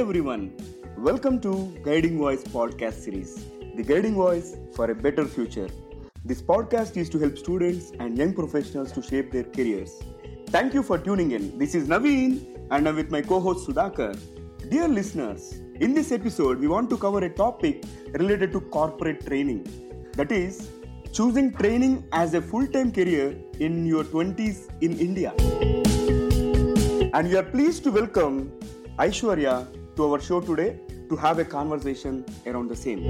everyone. Welcome to Guiding Voice podcast series, the guiding voice for a better future. This podcast is to help students and young professionals to shape their careers. Thank you for tuning in. This is Naveen and I'm with my co-host Sudhakar. Dear listeners, in this episode we want to cover a topic related to corporate training. That is choosing training as a full-time career in your 20s in India. And we are pleased to welcome Aishwarya to our show today to have a conversation around the same.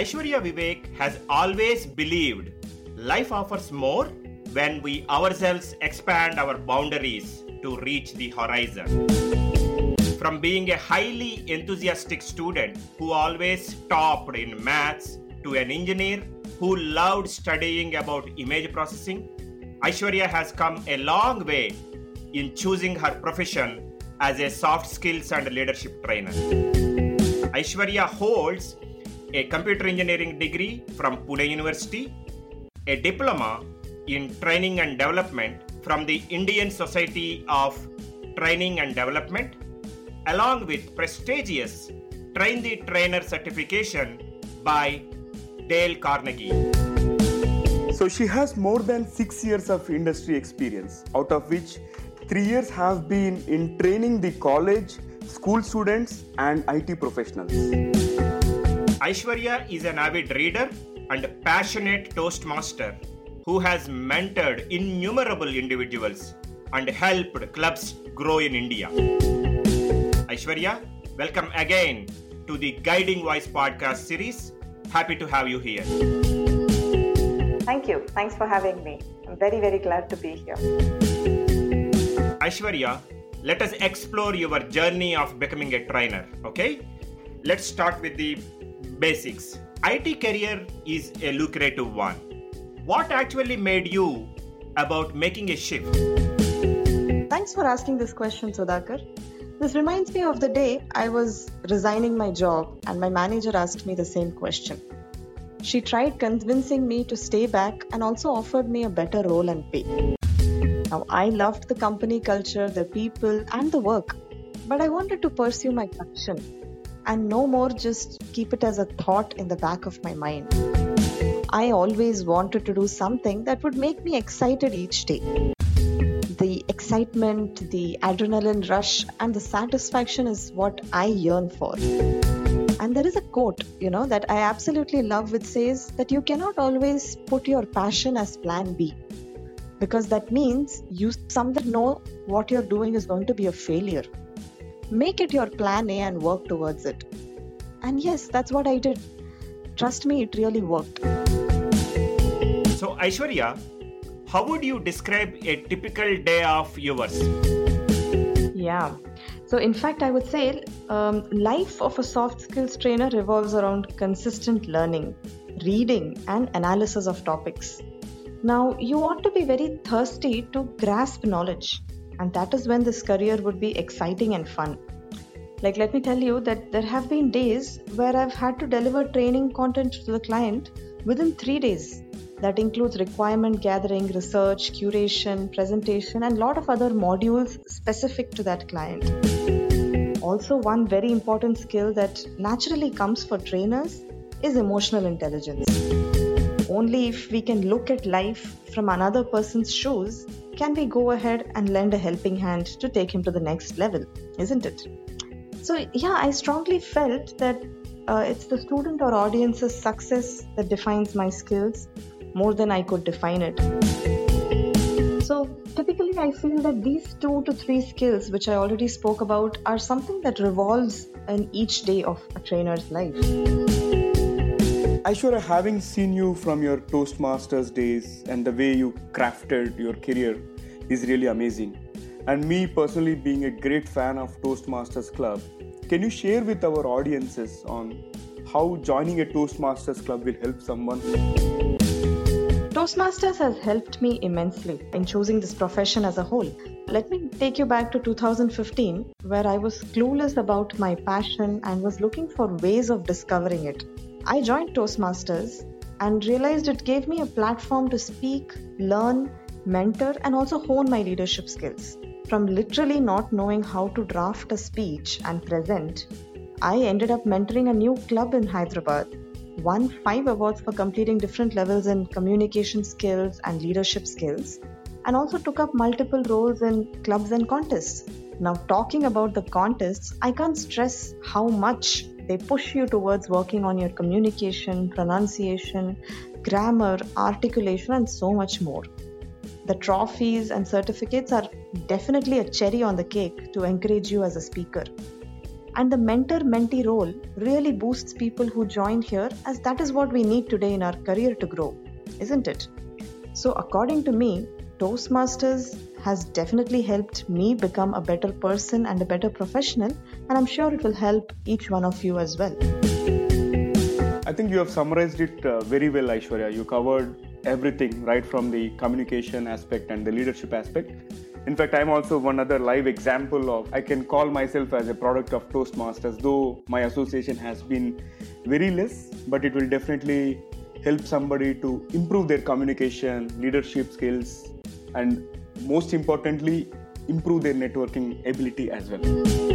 Aishwarya Vivek has always believed life offers more when we ourselves expand our boundaries to reach the horizon. From being a highly enthusiastic student who always topped in maths to an engineer who loved studying about image processing, Aishwarya has come a long way in choosing her profession as a soft skills and leadership trainer. Aishwarya holds a computer engineering degree from Pune University, a diploma in training and development from the Indian Society of Training and Development, along with prestigious Train the Trainer certification by Dale Carnegie. So she has more than six years of industry experience, out of which three years have been in training the college, school students, and IT professionals. Aishwarya is an avid reader and passionate Toastmaster who has mentored innumerable individuals and helped clubs grow in India. Aishwarya, welcome again to the Guiding Voice podcast series. Happy to have you here. Thank you. Thanks for having me. I'm very, very glad to be here. Aishwarya, let us explore your journey of becoming a trainer. Okay? Let's start with the basics. IT career is a lucrative one. What actually made you about making a shift? Thanks for asking this question, Sudhakar. This reminds me of the day I was resigning my job and my manager asked me the same question. She tried convincing me to stay back and also offered me a better role and pay. Now, I loved the company culture, the people, and the work, but I wanted to pursue my passion and no more just keep it as a thought in the back of my mind. I always wanted to do something that would make me excited each day. The excitement, the adrenaline rush, and the satisfaction is what I yearn for. And there is a quote, you know, that I absolutely love, which says that you cannot always put your passion as plan B because that means you somewhere know what you're doing is going to be a failure. Make it your plan A and work towards it. And yes, that's what I did. Trust me, it really worked. So, Aishwarya, how would you describe a typical day of yours? Yeah. So, in fact, I would say um, life of a soft skills trainer revolves around consistent learning, reading, and analysis of topics. Now, you want to be very thirsty to grasp knowledge, and that is when this career would be exciting and fun. Like, let me tell you that there have been days where I've had to deliver training content to the client within three days. That includes requirement gathering, research, curation, presentation, and a lot of other modules specific to that client. Also, one very important skill that naturally comes for trainers is emotional intelligence only if we can look at life from another person's shoes can we go ahead and lend a helping hand to take him to the next level, isn't it? So, yeah, I strongly felt that uh, it's the student or audience's success that defines my skills more than I could define it. So, typically, I feel that these two to three skills, which I already spoke about, are something that revolves in each day of a trainer's life. Aishwarya, having seen you from your Toastmasters days and the way you crafted your career is really amazing. And me personally, being a great fan of Toastmasters Club, can you share with our audiences on how joining a Toastmasters Club will help someone? Toastmasters has helped me immensely in choosing this profession as a whole. Let me take you back to 2015, where I was clueless about my passion and was looking for ways of discovering it. I joined Toastmasters and realized it gave me a platform to speak, learn, mentor, and also hone my leadership skills. from literally not knowing how to draft a speech and present, I ended up mentoring a new club in Hyderabad, won five awards for completing different levels in communication skills and leadership skills, and also took up multiple roles in clubs and contests. Now, talking about the contests, I can't stress how much they push you towards working on your communication, pronunciation, grammar, articulation, and so much more. The trophies and certificates are definitely a cherry on the cake to encourage you as a speaker. And the mentor mentee role really boosts people who join here, as that is what we need today in our career to grow, isn't it? So, according to me, Toastmasters has definitely helped me become a better person and a better professional, and I'm sure it will help each one of you as well. I think you have summarized it uh, very well, Aishwarya. You covered everything right from the communication aspect and the leadership aspect. In fact, I'm also one other live example of I can call myself as a product of Toastmasters, though my association has been very less, but it will definitely help somebody to improve their communication, leadership skills, and most importantly, improve their networking ability as well.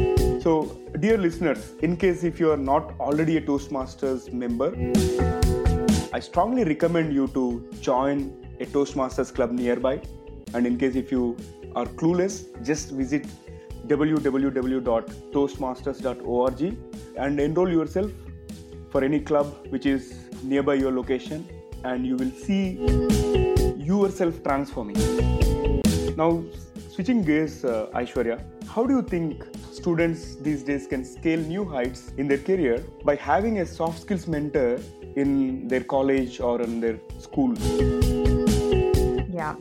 So, dear listeners, in case if you are not already a Toastmasters member, I strongly recommend you to join a Toastmasters club nearby. And in case if you are clueless, just visit www.toastmasters.org and enroll yourself for any club which is nearby your location and you will see yourself transforming. Now, switching gears, uh, Aishwarya, how do you think students these days can scale new heights in their career by having a soft skills mentor in their college or in their school? Yeah.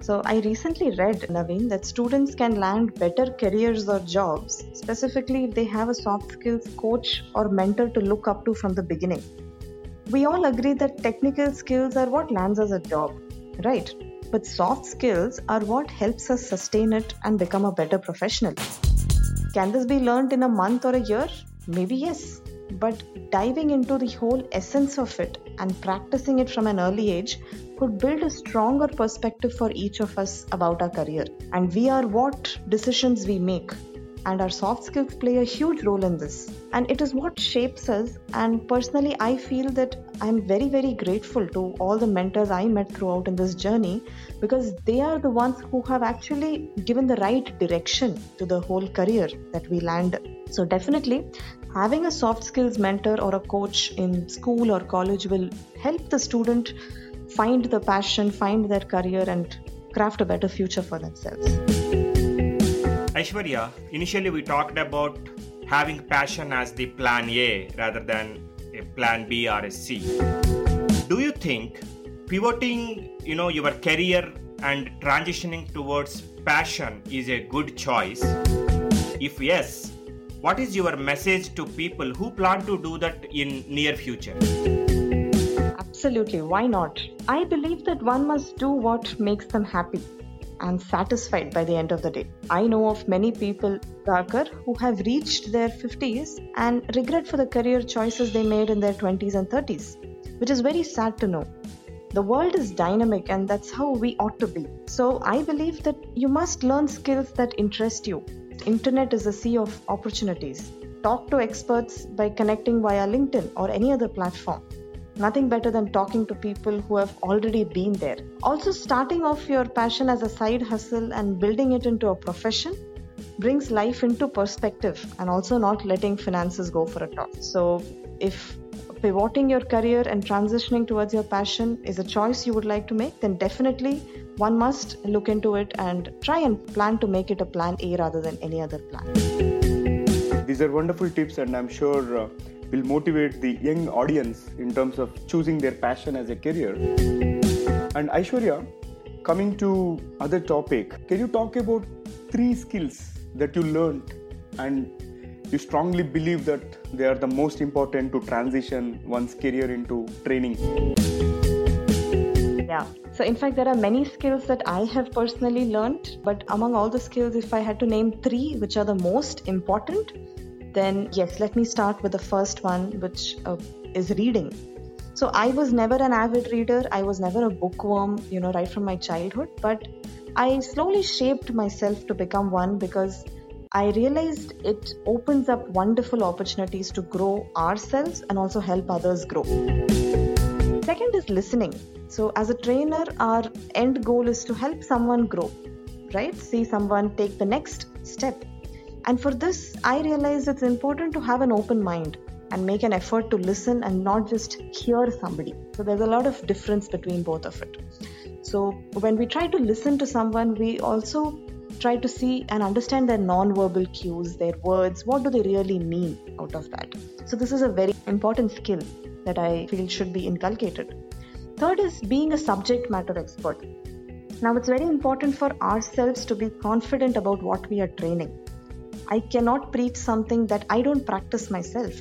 So, I recently read, Naveen, that students can land better careers or jobs, specifically if they have a soft skills coach or mentor to look up to from the beginning. We all agree that technical skills are what lands us a job, right? But soft skills are what helps us sustain it and become a better professional. Can this be learned in a month or a year? Maybe yes. But diving into the whole essence of it and practicing it from an early age could build a stronger perspective for each of us about our career. And we are what decisions we make and our soft skills play a huge role in this. And it is what shapes us. And personally i feel that i'm very very grateful to all the mentors i met throughout in this journey because they are the ones who have actually given the right direction to the whole career that we land so definitely having a soft skills mentor or a coach in school or college will help the student find the passion find their career and craft a better future for themselves Aishwarya, initially we talked about having passion as the plan A rather than a plan B or a C. Do you think pivoting, you know, your career and transitioning towards passion is a good choice? If yes, what is your message to people who plan to do that in near future? Absolutely, why not? I believe that one must do what makes them happy and satisfied by the end of the day. I know of many people, Darkar, who have reached their 50s and regret for the career choices they made in their 20s and 30s, which is very sad to know. The world is dynamic and that's how we ought to be. So I believe that you must learn skills that interest you. internet is a sea of opportunities. Talk to experts by connecting via LinkedIn or any other platform nothing better than talking to people who have already been there. Also, starting off your passion as a side hustle and building it into a profession brings life into perspective and also not letting finances go for a toss. So, if pivoting your career and transitioning towards your passion is a choice you would like to make, then definitely one must look into it and try and plan to make it a plan A rather than any other plan. These are wonderful tips, and I'm sure. Uh, will motivate the young audience in terms of choosing their passion as a career. And Aishwarya, coming to other topic, can you talk about three skills that you learned and you strongly believe that they are the most important to transition one's career into training? Yeah. So, in fact, there are many skills that I have personally learned, but among all the skills, if I had to name three which are the most important, then yes, let me start with the first one, which uh, is reading. So I was never an avid reader. I was never a bookworm, you know, right from my childhood. But I slowly shaped myself to become one because I realized it opens up wonderful opportunities to grow ourselves and also help others grow. Second is listening. So, as a trainer, our end goal is to help someone grow, right? See someone take the next step. And for this, I realize it's important to have an open mind and make an effort to listen and not just hear somebody. So, there's a lot of difference between both of it. So, when we try to listen to someone, we also try to see and understand their non-verbal cues, their words, what do they really mean out of that. So this is a very important skill that I feel should be inculcated. Third is being a subject matter expert. Now it's very important for ourselves to be confident about what we are training. I cannot preach something that I don't practice myself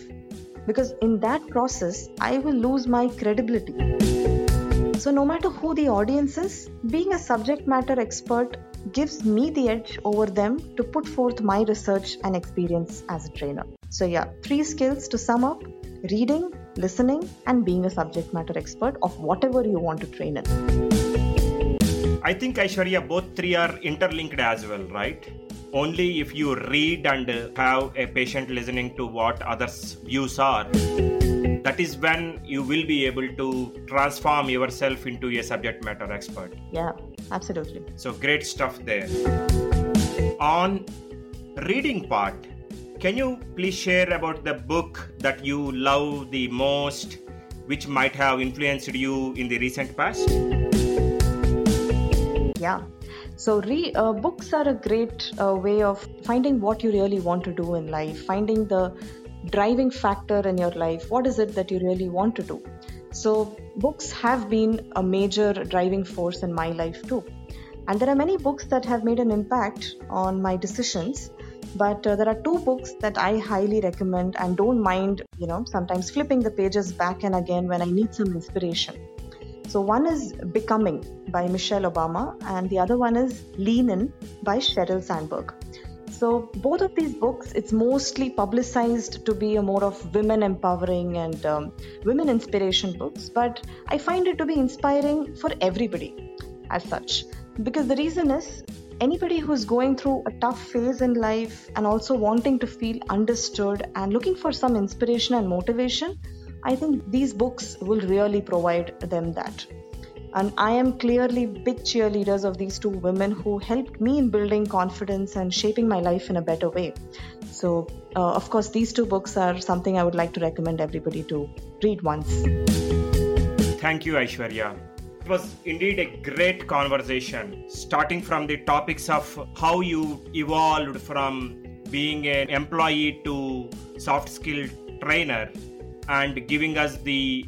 because in that process I will lose my credibility. So, no matter who the audience is, being a subject matter expert gives me the edge over them to put forth my research and experience as a trainer. So, yeah, three skills to sum up reading, listening, and being a subject matter expert of whatever you want to train in. I think Aishwarya, both three are interlinked as well, right? Only if you read and have a patient listening to what others' views are, that is when you will be able to transform yourself into a subject matter expert. Yeah, absolutely. So great stuff there. On reading part, can you please share about the book that you love the most, which might have influenced you in the recent past? Yeah. So, re- uh, books are a great uh, way of finding what you really want to do in life, finding the driving factor in your life. What is it that you really want to do? So, books have been a major driving force in my life too. And there are many books that have made an impact on my decisions. But uh, there are two books that I highly recommend and don't mind, you know, sometimes flipping the pages back and again when I need some inspiration. So, one is Becoming by Michelle Obama, and the other one is Lean In by Sheryl Sandberg. So, both of these books, it's mostly publicized to be a more of women empowering and um, women inspiration books, but I find it to be inspiring for everybody as such. Because the reason is, anybody who's going through a tough phase in life and also wanting to feel understood and looking for some inspiration and motivation, I think these books will really provide them that. And I am clearly big cheerleaders of these two women who helped me in building confidence and shaping my life in a better way. So, uh, of course, these two books are something I would like to recommend everybody to read once. Thank you, Aishwarya. It was indeed a great conversation, starting from the topics of how you evolved from being an employee to soft skill trainer and giving us the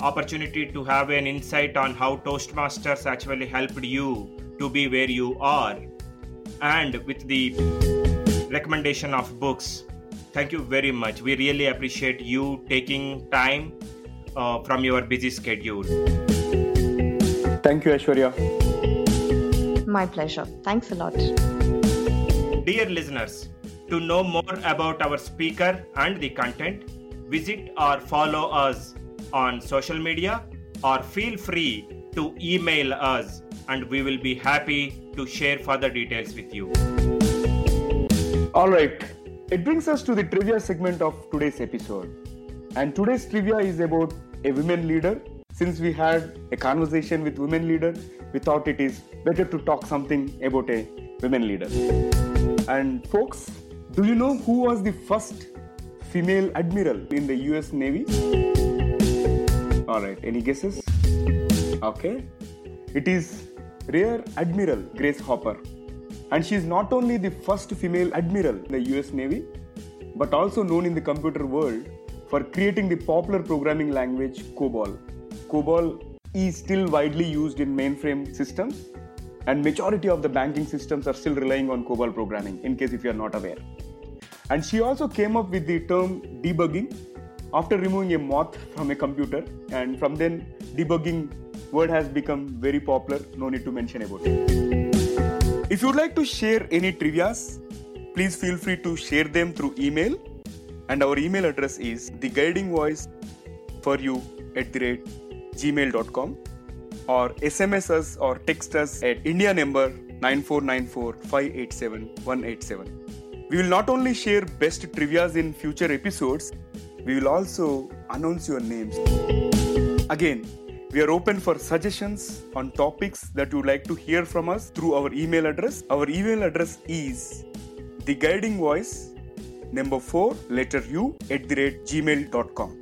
opportunity to have an insight on how Toastmasters actually helped you to be where you are, and with the recommendation of books. Thank you very much. We really appreciate you taking time uh, from your busy schedule. Thank you, Aishwarya. My pleasure. Thanks a lot. Dear listeners, to know more about our speaker and the content, visit or follow us on social media or feel free to email us and we will be happy to share further details with you. All right, it brings us to the trivia segment of today's episode. And today's trivia is about a women leader. Since we had a conversation with women leader, we thought it is better to talk something about a women leader. And folks, do you know who was the first female admiral in the US Navy? All right, any guesses? Okay, it is Rear Admiral Grace Hopper. And she is not only the first female admiral in the US Navy, but also known in the computer world for creating the popular programming language COBOL. COBOL is still widely used in mainframe systems, and majority of the banking systems are still relying on COBOL programming, in case if you are not aware. And she also came up with the term debugging after removing a moth from a computer, and from then debugging word has become very popular. No need to mention about it. If you would like to share any trivias, please feel free to share them through email. And our email address is the guiding voice for you at the rate gmail.com or SMS us or text us at India number 9494 587 187. We will not only share best trivias in future episodes, we will also announce your names. Again, we are open for suggestions on topics that you would like to hear from us through our email address. Our email address is the guiding voice number 4 letter u at the rate gmail.com.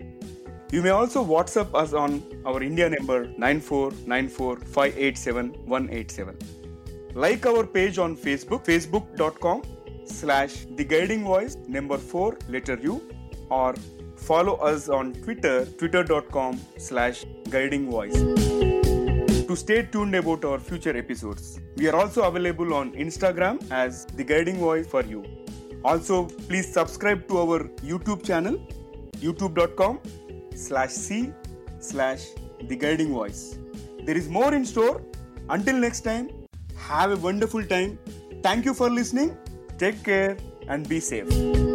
You may also WhatsApp us on our India number 9494587187. Like our page on Facebook, facebook.com slash the guiding voice number 4 letter u or follow us on Twitter, twitter.com slash guiding voice. To stay tuned about our future episodes. We are also available on Instagram as the guiding voice for you. Also, please subscribe to our YouTube channel, youtube.com slash c slash the guiding voice. There is more in store. Until next time, have a wonderful time. Thank you for listening. Take care and be safe.